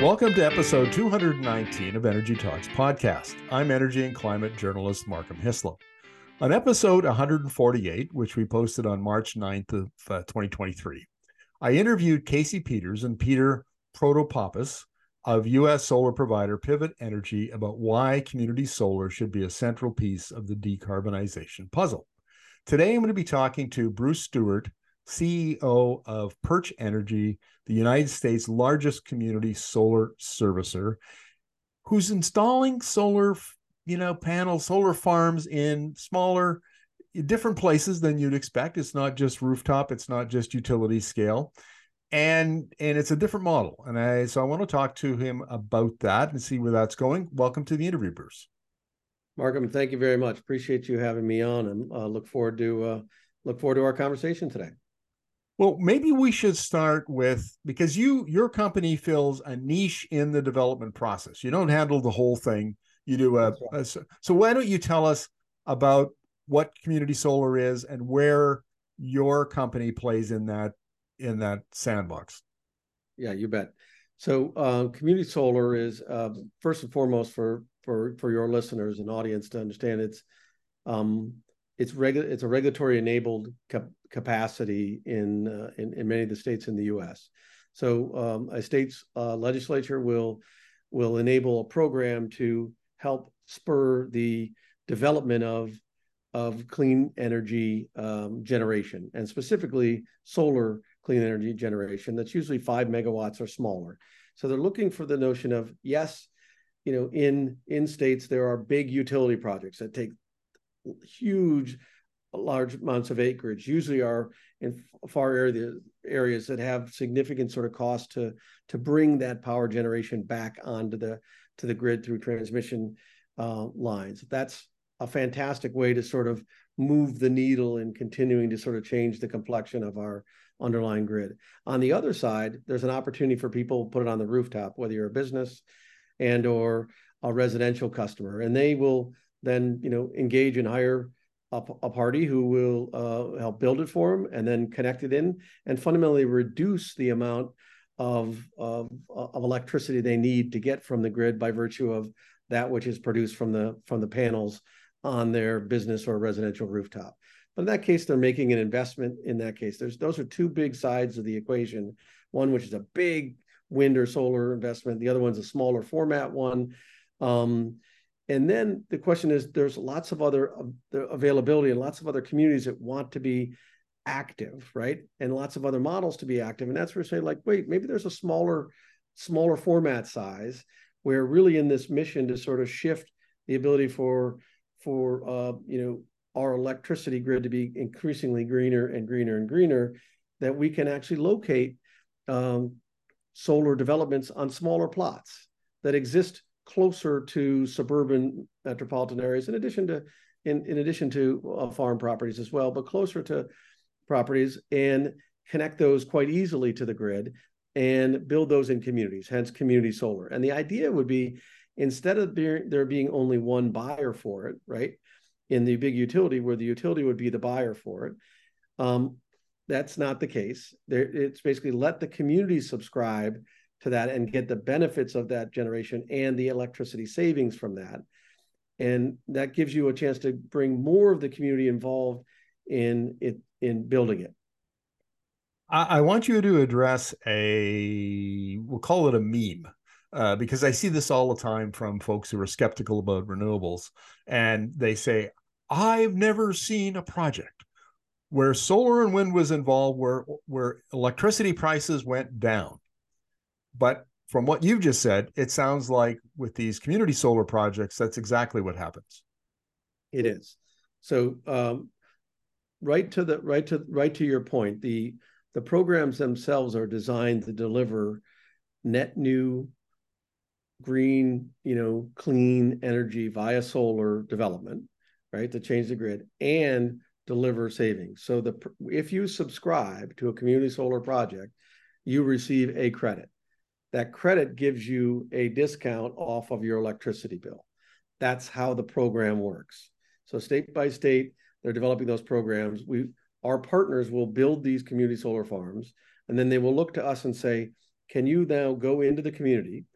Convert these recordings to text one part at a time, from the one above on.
Welcome to episode 219 of Energi Talks podcast. I'm energy and climate journalist Markham Hislop. On episode 148, which we posted on March 9th of uh, 2023, I interviewed Casey Peters and Peter Protopapas of U.S. solar provider Pivot Energy about why community solar should be a central piece of the decarbonization puzzle. Today, I'm going to be talking to Bruce Stewart, CEO of Perch Energy, the United States' largest community solar servicer, who's installing solar, you know, panels, solar farms in smaller, different places than you'd expect. It's not just rooftop, it's not just utility scale. And and it's a different model. And I so I want to talk to him about that and see where that's going. Welcome to the interview, Bruce. Markham, thank you very much. Appreciate you having me on and uh, look forward to uh, look forward to our conversation today. Well, maybe we should start with because you your company fills a niche in the development process. You don't handle the whole thing. You do a, a so why don't you tell us about what community solar is and where your company plays in that in that sandbox? Yeah, you bet. So, uh, community solar is uh, first and foremost for for for your listeners and audience to understand. It's um, it's regu- it's a regulatory enabled cap- capacity in, uh, in, in many of the states in the U.S. So um, a state's uh, legislature will will enable a program to help spur the development of of clean energy um, generation and specifically solar clean energy generation that's usually five megawatts or smaller. So they're looking for the notion of yes, you know, in in states there are big utility projects that take huge large amounts of acreage. Usually are in far area, areas that have significant sort of cost to to bring that power generation back onto the to the grid through transmission uh, lines. That's a fantastic way to sort of move the needle in continuing to sort of change the complexion of our underlying grid. On the other side there's an opportunity for people put it on the rooftop whether you're a business and or a residential customer and they will then you know engage and hire a, a party who will uh, help build it for them and then connect it in and fundamentally reduce the amount of, of of electricity they need to get from the grid by virtue of that which is produced from the from the panels on their business or residential rooftop. But in that case, they're making an investment. In that case, there's those are two big sides of the equation. One which is a big wind or solar investment. The other one's a smaller format one. Um, and then the question is, there's lots of other uh, availability and lots of other communities that want to be active, right? And lots of other models to be active. And that's where we say, like, wait, maybe there's a smaller, smaller format size where really in this mission to sort of shift the ability for for uh, you know our electricity grid to be increasingly greener and greener and greener, that we can actually locate um, solar developments on smaller plots that exist closer to suburban metropolitan areas, in addition to in, in addition to uh, farm properties as well, but closer to properties and connect those quite easily to the grid and build those in communities, hence community solar. And the idea would be instead of there, there being only one buyer for it, right? In the big utility, where the utility would be the buyer for it, um, that's not the case. There, it's basically let the community subscribe to that and get the benefits of that generation and the electricity savings from that. And that gives you a chance to bring more of the community involved in it in building it. I, want you to address a we'll call it a meme. Uh, because I see this all the time from folks who are skeptical about renewables, and they say, "I've never seen a project where solar and wind was involved, where where electricity prices went down." But from what you've just said, it sounds like with these community solar projects, that's exactly what happens. It is. So um, right to the right to right to your point, the the programs themselves are designed to deliver net new green, you know, clean energy via solar development, right? To change the grid and deliver savings. So the if you subscribe to a community solar project, you receive a credit that credit gives you a discount off of your electricity bill. That's how the program works. So state by state, they're developing those programs. We our partners will build these community solar farms, and then they will look to us and say, can you now go into the community,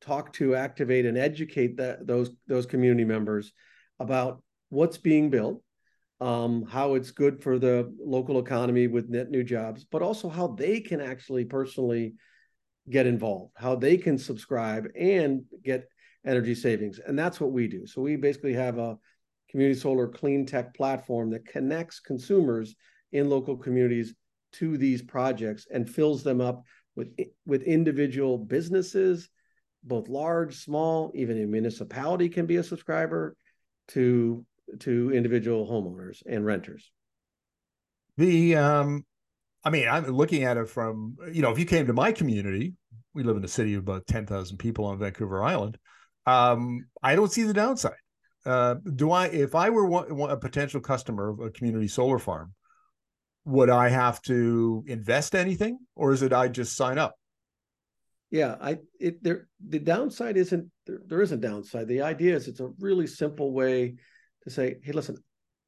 talk to, activate, and educate that those those community members about what's being built, um, how it's good for the local economy with net new jobs, but also how they can actually personally get involved, how they can subscribe and get energy savings. And that's what we do. So we basically have a community solar clean tech platform that connects consumers in local communities to these projects and fills them up with with individual businesses both large small even a municipality can be a subscriber to to individual homeowners and renters the um i mean i'm looking at it from you know if you came to my community we live in a city of about 10,000 people on Vancouver Island um i don't see the downside uh do i if i were one, a potential customer of a community solar farm would I have to invest anything or is it I just sign up? Yeah, I it there the downside isn't there, there isn't downside. The idea is it's a really simple way to say, hey, listen,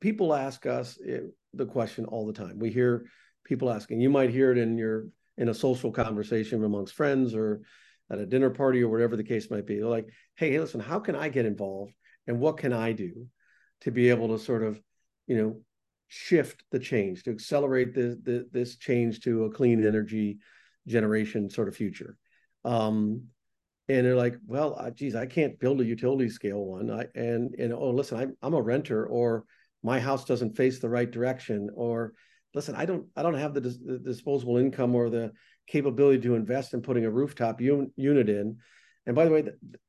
people ask us eh, the question all the time. We hear people asking. You might hear it in your in a social conversation amongst friends or at a dinner party or whatever the case might be. They're like, hey, listen, how can I get involved and what can I do to be able to sort of, you know, shift the change to accelerate the, the, this change to a clean energy generation sort of future um, and they're like well uh, geez i can't build a utility scale one I, and and oh listen I'm, I'm a renter or my house doesn't face the right direction or listen i don't i don't have the, dis- the disposable income or the capability to invest in putting a rooftop un- unit in and by the way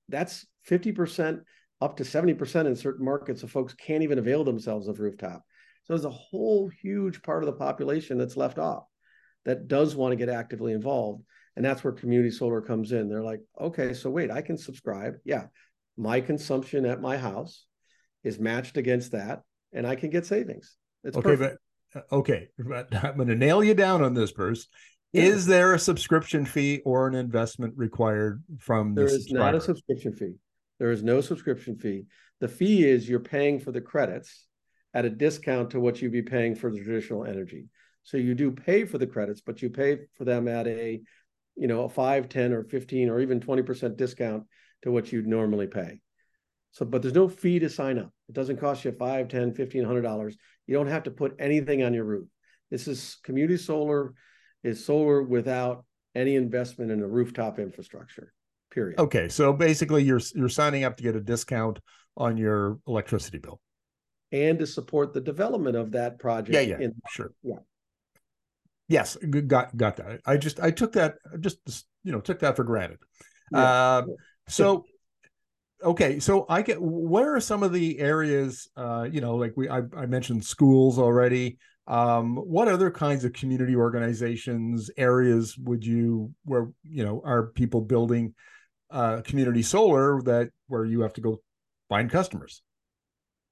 that's 50% up to 70% in certain markets of folks can't even avail themselves of rooftop so there's a whole huge part of the population that's left off that does want to get actively involved. And that's where community solar comes in. They're like, okay, so wait, I can subscribe. Yeah, my consumption at my house is matched against that, and I can get savings. It's okay, perfect. but okay, but I'm going to nail you down on this, Bruce. Is there a subscription fee or an investment required from the There is not a subscription fee. There is no subscription fee. The fee is you're paying for the credits at a discount to what you'd be paying for the traditional energy. So you do pay for the credits, but you pay for them at a, you know, a 5, 10 or 15 or even 20% discount to what you'd normally pay. So, but there's no fee to sign up. It doesn't cost you 5, 10, 15, $100. You don't have to put anything on your roof. This is community solar is solar without any investment in a rooftop infrastructure. Period. Okay, so basically you're you're signing up to get a discount on your electricity bill and to support the development of that project. Yeah, yeah, in, sure. Yeah. Yes, got got that. I just I took that just you know took that for granted. Yeah. Uh, so okay, so I get where are some of the areas? Uh, you know, like we I, I mentioned schools already. Um, what other kinds of community organizations areas would you where you know are people building uh, community solar that where you have to go find customers?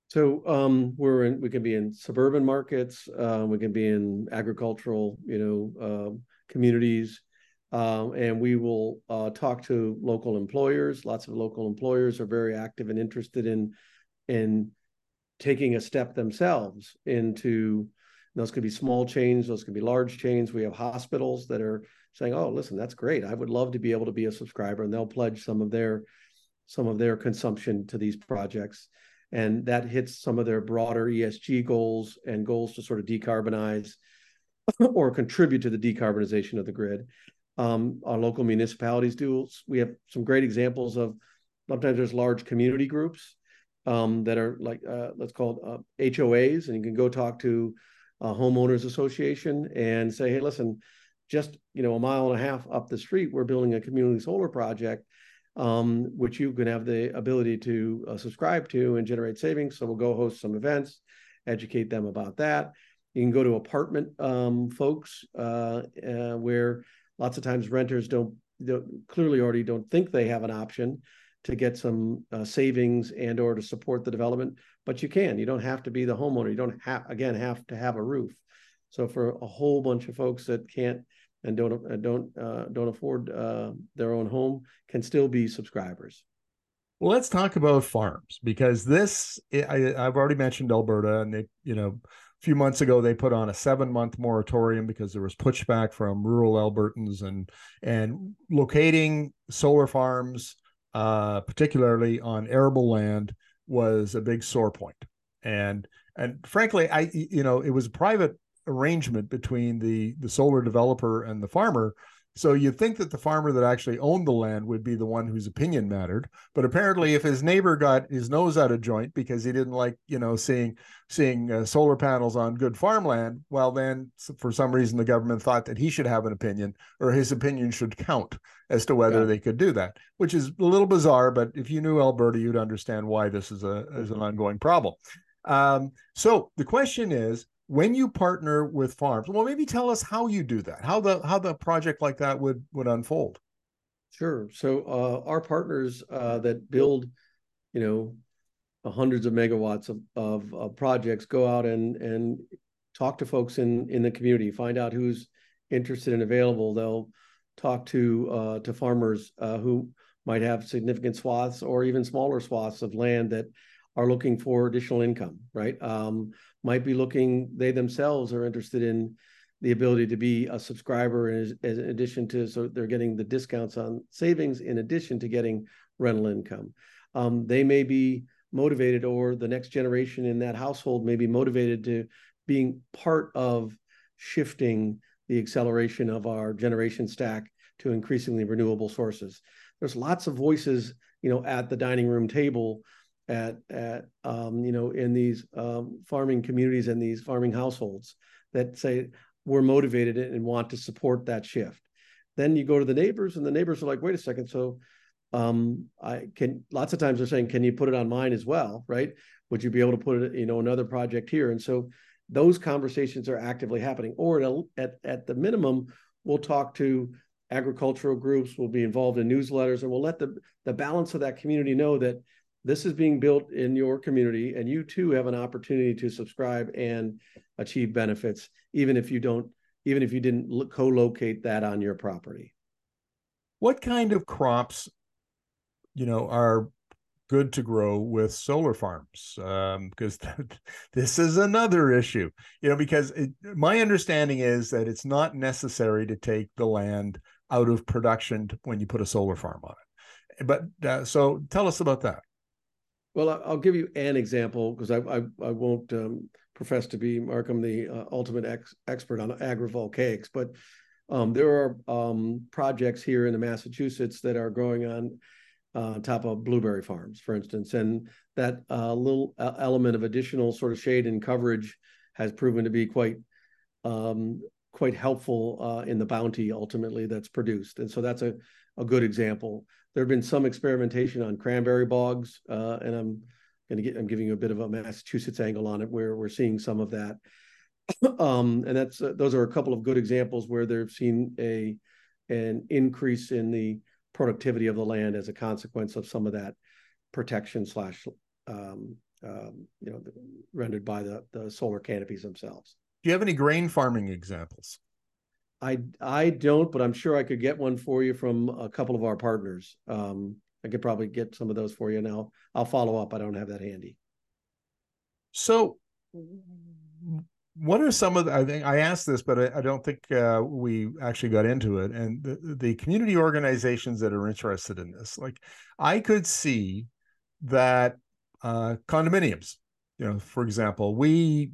So um, we're in. We can be in suburban markets. Uh, we can be in agricultural, you know, uh, communities, um, and we will uh, talk to local employers. Lots of local employers are very active and interested in in taking a step themselves into. Those could be small chains. Those could be large chains. We have hospitals that are saying, "Oh, listen, that's great. I would love to be able to be a subscriber," and they'll pledge some of their some of their consumption to these projects and that hits some of their broader ESG goals and goals to sort of decarbonize or contribute to the decarbonization of the grid. Um, our local municipalities do. We have some great examples of sometimes there's large community groups um, that are like uh, let's call it uh, HOAs, and you can go talk to a homeowners association and say, hey, listen, just you know a mile and a half up the street, we're building a community solar project um, which you can have the ability to uh, subscribe to and generate savings. So we'll go host some events, educate them about that. You can go to apartment um, folks uh, uh, where lots of times renters don't, don't, clearly already don't think they have an option to get some uh, savings and or to support the development, but you can. You don't have to be the homeowner. You don't have again have to have a roof. So for a whole bunch of folks that can't and don't uh, don't uh, don't afford uh, their own home can still be subscribers. Well, let's talk about farms because this I, have already mentioned Alberta, and they you know few months ago they put on a seven month moratorium because there was pushback from rural Albertans and and locating solar farms, uh, particularly on arable land, was a big sore point. And and frankly, I you know it was a private arrangement between the the solar developer and the farmer so you'd think that the farmer that actually owned the land would be the one whose opinion mattered. But apparently, if his neighbor got his nose out of joint because he didn't like, you know, seeing seeing uh, solar panels on good farmland, well, then for some reason the government thought that he should have an opinion or his opinion should count as to whether yeah. they could do that, which is a little bizarre. But if you knew Alberta, you'd understand why this is a is an ongoing problem. Um, so the question is, when you partner with farms well maybe tell us how you do that how the how the project like that would would unfold. Sure. So uh, our partners uh, that build you know hundreds of megawatts of, of, of, projects go out and and talk to folks in in the community find out who's interested and available. They'll talk to uh, to farmers uh, who might have significant swaths or even smaller swaths of land that are looking for additional income, right? Um, might be looking, they themselves are interested in the ability to be a subscriber as, as in addition to, so they're getting the discounts on savings in addition to getting rental income. Um, they may be motivated or the next generation in that household may be motivated to being part of shifting the acceleration of our generation stack to increasingly renewable sources. There's lots of voices, you know, at the dining room table at at um, you know in these um, farming communities and these farming households that say we're motivated and want to support that shift. Then you go to the neighbors, and the neighbors are like, "Wait a second, so um, I can." Lots of times they're saying, "Can you put it on mine as well?" Right? Would you be able to put it, you know, another project here? And so those conversations are actively happening. Or at at, at the minimum, we'll talk to agricultural groups, we'll be involved in newsletters, and we'll let the the balance of that community know that this is being built in your community and you too have an opportunity to subscribe and achieve benefits even if you don't even if you didn't co-locate that on your property. What kind of crops you know are good to grow with solar farms? Um, because this is another issue you know because it, my understanding is that it's not necessary to take the land out of production when you put a solar farm on it. But uh, so tell us about that well, I'll give you an example because I, I, I won't um, profess to be Markham the uh, ultimate ex- expert on agrivoltaics, but um, there are um, projects here in the Massachusetts that are growing on uh, top of blueberry farms, for instance, and that uh, little element of additional sort of shade and coverage has proven to be quite um, quite helpful uh, in the bounty ultimately that's produced, and so that's a a good example there have been some experimentation on cranberry bogs, uh, and I'm going to get I'm giving you a bit of a Massachusetts angle on it, where we're seeing some of that. um, and that's uh, those are a couple of good examples where they've seen a an increase in the productivity of the land as a consequence of some of that protection slash um, um, you know rendered by the the solar canopies themselves. Do you have any grain farming examples? I I don't, but I'm sure I could get one for you from a couple of our partners. Um, I could probably get some of those for you now. I'll follow up. I don't have that handy. So, what are some of the? I think I asked this, but I, I don't think uh, we actually got into it. And the, the community organizations that are interested in this, like I could see that uh, condominiums. You know, for example, we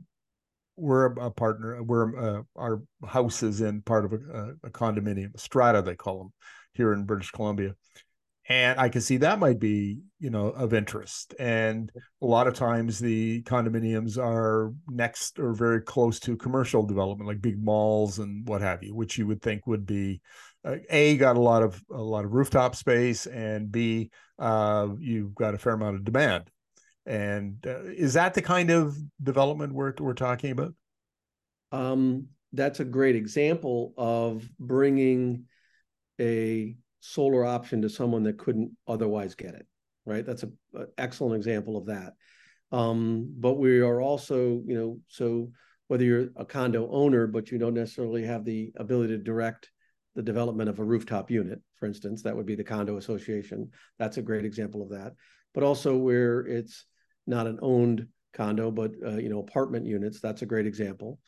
we're a partner. We're uh, our house is in part of a, a, condominium, strata they call them here in British Columbia, and I can see that might be you know of interest. And a lot of times the condominiums are next or very close to commercial development, like big malls and what have you, which you would think would be uh, a got a lot of a lot of rooftop space, and b uh, you've got a fair amount of demand and uh, is that the kind of development we're, we're talking about? Um, that's a great example of bringing a solar option to someone that couldn't otherwise get it, right? That's an excellent example of that. Um, but we are also, you know, so whether you're a condo owner, but you don't necessarily have the ability to direct the development of a rooftop unit, for instance, that would be the condo association. That's a great example of that. But also where it's not an owned condo, but uh, you know, apartment units. That's a great example,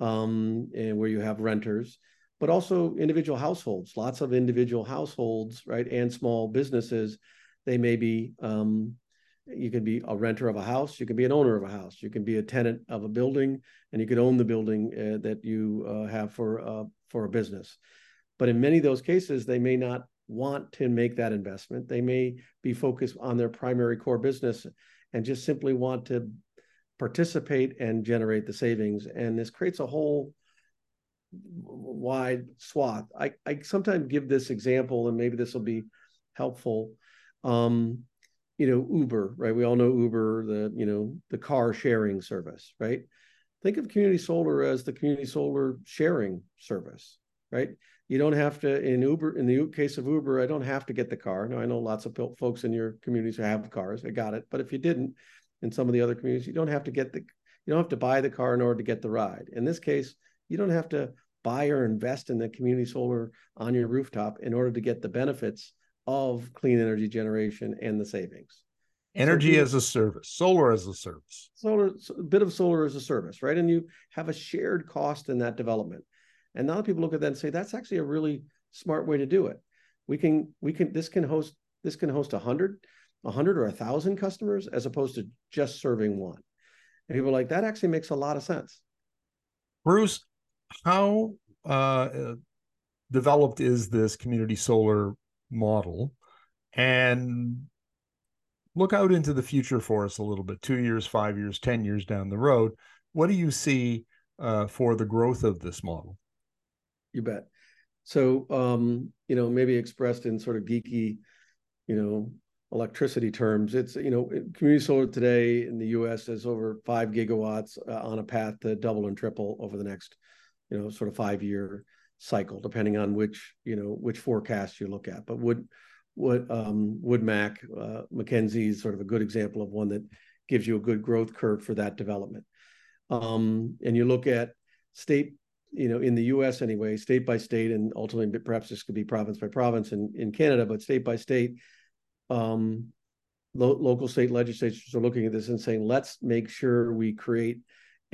um, and where you have renters, but also individual households. Lots of individual households, right, and small businesses. They may be. Um, you can be a renter of a house. You can be an owner of a house. You can be a tenant of a building, and you could own the building uh, that you uh, have for uh, for a business. But in many of those cases, they may not want to make that investment. They may be focused on their primary core business and just simply want to participate and generate the savings. And this creates a whole wide swath. I, I sometimes give this example, and maybe this will be helpful. Um, you know, Uber, right? We all know Uber, the you know the car sharing service, right? Think of community solar as the community solar sharing service, right? You don't have to in Uber. In the case of Uber, I don't have to get the car. Now I know lots of folks in your communities who have cars. I got it. But if you didn't, in some of the other communities, you don't have to get the you don't have to buy the car in order to get the ride. In this case, you don't have to buy or invest in the community solar on your rooftop in order to get the benefits of clean energy generation and the savings. Energy so, as a service, solar as a service. Solar, a bit of solar as a service, right? And you have a shared cost in that development. And now people look at that and say that's actually a really smart way to do it. We can we can this can host this can host a hundred, a hundred or a thousand customers as opposed to just serving one. And people are like that actually makes a lot of sense. Bruce, how uh, developed is this community solar model? And look out into the future for us a little bit two years, five years, 10 years down the road. What do you see uh, for the growth of this model? You bet. So, um, you know, maybe expressed in sort of geeky, you know, electricity terms, it's, you know, community solar today in the US is over five gigawatts uh, on a path to double and triple over the next, you know, sort of five year cycle, depending on which, you know, which forecast you look at. But would, would, um, Wood Mac, uh, McKinsey is sort of a good example of one that gives you a good growth curve for that development. Um, and you look at state you know, in the U.S. anyway, state by state, and ultimately perhaps this could be province by province in, in Canada, but state by state, um, lo- local state legislatures are looking at this and saying, let's make sure we create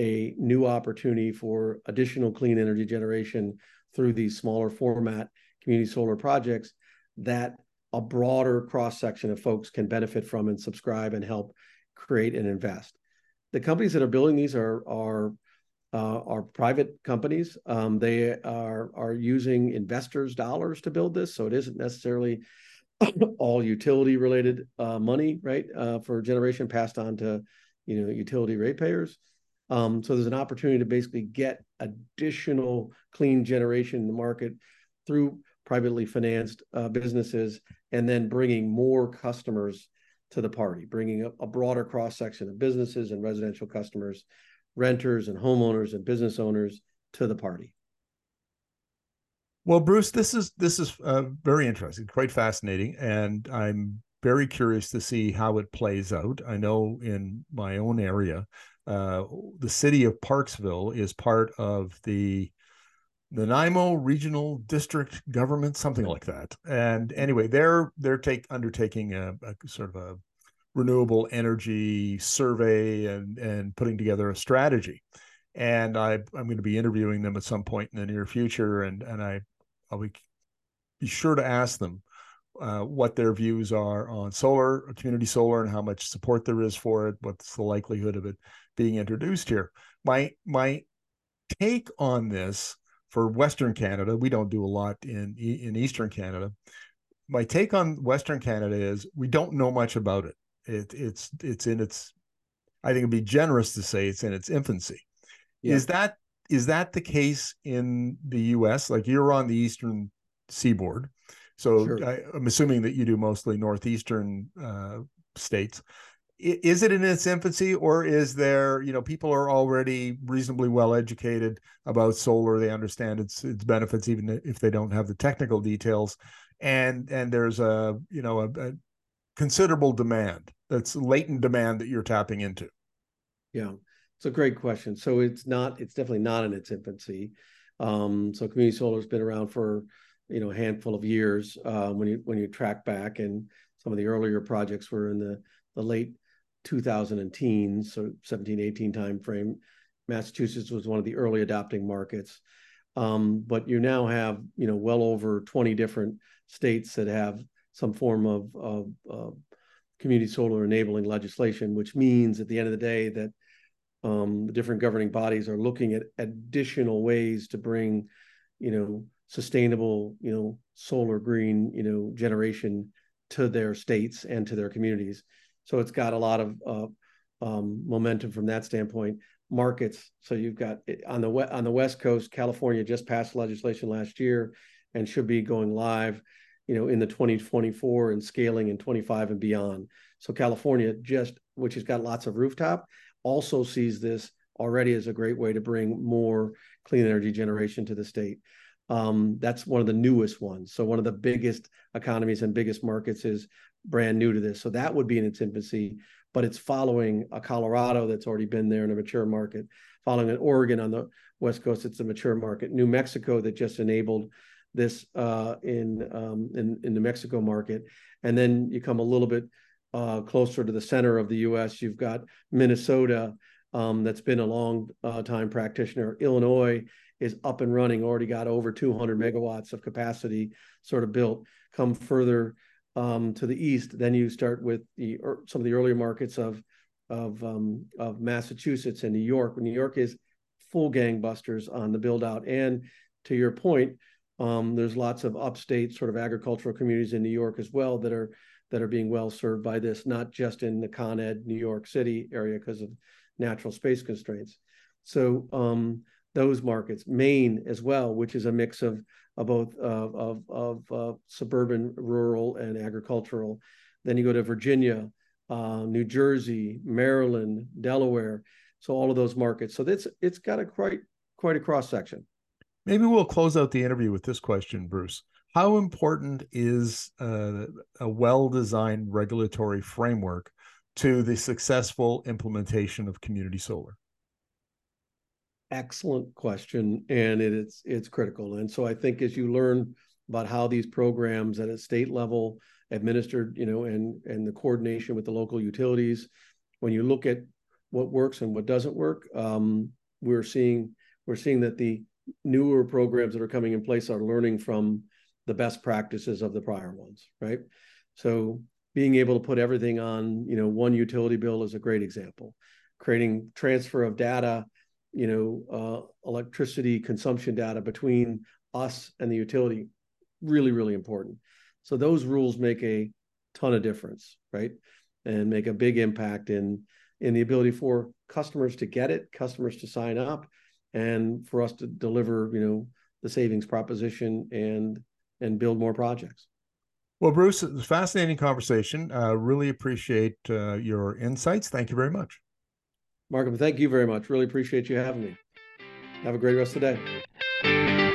a new opportunity for additional clean energy generation through these smaller format community solar projects that a broader cross section of folks can benefit from and subscribe and help create and invest. The companies that are building these are are uh, are private companies. Um, they are are using investors' dollars to build this, so it isn't necessarily all utility related uh, money, right? Uh, for generation passed on to you know utility ratepayers. Um, so there's an opportunity to basically get additional clean generation in the market through privately financed uh, businesses, and then bringing more customers to the party, bringing a, a broader cross section of businesses and residential customers renters and homeowners and business owners to the party. Well, Bruce, this is this is uh, very interesting, quite fascinating, and I'm very curious to see how it plays out. I know in my own area, uh, the city of Parksville is part of the Nanaimo Regional District Government, something like that. And anyway, they're they're take undertaking a, a sort of a renewable energy survey and and putting together a strategy. And I I'm going to be interviewing them at some point in the near future, and and I I'll be be sure to ask them uh, what their views are on solar, community solar, and how much support there is for it. What's the likelihood of it being introduced here? My my take on this for Western Canada, we don't do a lot in in Eastern Canada. My take on Western Canada is we don't know much about it. It, it's it's in its. I think it'd be generous to say it's in its infancy. Yeah. Is that is that the case in the U.S.? Like you're on the eastern seaboard, so sure. I, am assuming that you do mostly northeastern uh, states. Is it in its infancy, or is there, you know, people are already reasonably well educated about solar? They understand its its benefits, even if they don't have the technical details, and and there's a you know a, a considerable demand that's latent demand that you're tapping into yeah it's a great question so it's not it's definitely not in its infancy um, so community solar has been around for you know a handful of years uh, when you when you track back and some of the earlier projects were in the the late 2010, so 17, 18 timeframe. Massachusetts was one of the early adopting markets. Um, but you now have, you know, well over 20 different states that have some form of, of uh, community solar enabling legislation, which means at the end of the day that um, the different governing bodies are looking at additional ways to bring, you know, sustainable, you know, solar green, you know, generation to their states and to their communities. So it's got a lot of uh, um, momentum from that standpoint. Markets. So you've got on the on the West Coast, California just passed legislation last year, and should be going live, you know, in the 2024 and scaling in 25 and beyond. So California just, which has got lots of rooftop, also sees this already as a great way to bring more clean energy generation to the state. Um, that's one of the newest ones. So one of the biggest economies and biggest markets is brand new to this. So that would be in its infancy, but it's following a Colorado that's already been there in a mature market, following an Oregon on the West Coast, it's a mature market. New Mexico that just enabled this uh, in, um, in in the Mexico market, and then you come a little bit uh, closer to the center of the U.S. You've got Minnesota um, that's been a long uh, time practitioner. Illinois is up and running, already got over 200 megawatts of capacity sort of built. Come further um, to the east, then you start with the some of the earlier markets of of um, of Massachusetts and New York. New York is full gangbusters on the build out, and to your point, um, there's lots of upstate sort of agricultural communities in New York as well that are that are being well served by this, not just in the Con Ed New York City area because of natural space constraints. So um, those markets, Maine as well, which is a mix of, of both of, of uh, suburban, rural, and agricultural. Then you go to Virginia, uh, New Jersey, Maryland, Delaware. So all of those markets. So it's it's got a quite quite a cross section. Maybe we'll close out the interview with this question, Bruce how important is uh, a well-designed regulatory framework to the successful implementation of community solar? Excellent question, and it, it's it's critical. And so I think as you learn about how these programs at a state level administered, you know, and and the coordination with the local utilities, when you look at what works and what doesn't work, um, we're seeing we're seeing that the newer programs that are coming in place are learning from the best practices of the prior ones, right? So being able to put everything on, you know, one utility bill is a great example. Creating transfer of data, you know, uh, electricity consumption data between us and the utility, really, really important. So those rules make a ton of difference, right? And make a big impact in in the ability for customers to get it, customers to sign up, and for us to deliver, you know, the savings proposition and and build more projects. Well, Bruce, it's a fascinating conversation. Uh, really appreciate uh, your insights. Thank you very much. Markham, thank you very much. Really appreciate you having me. Have a great rest of the day.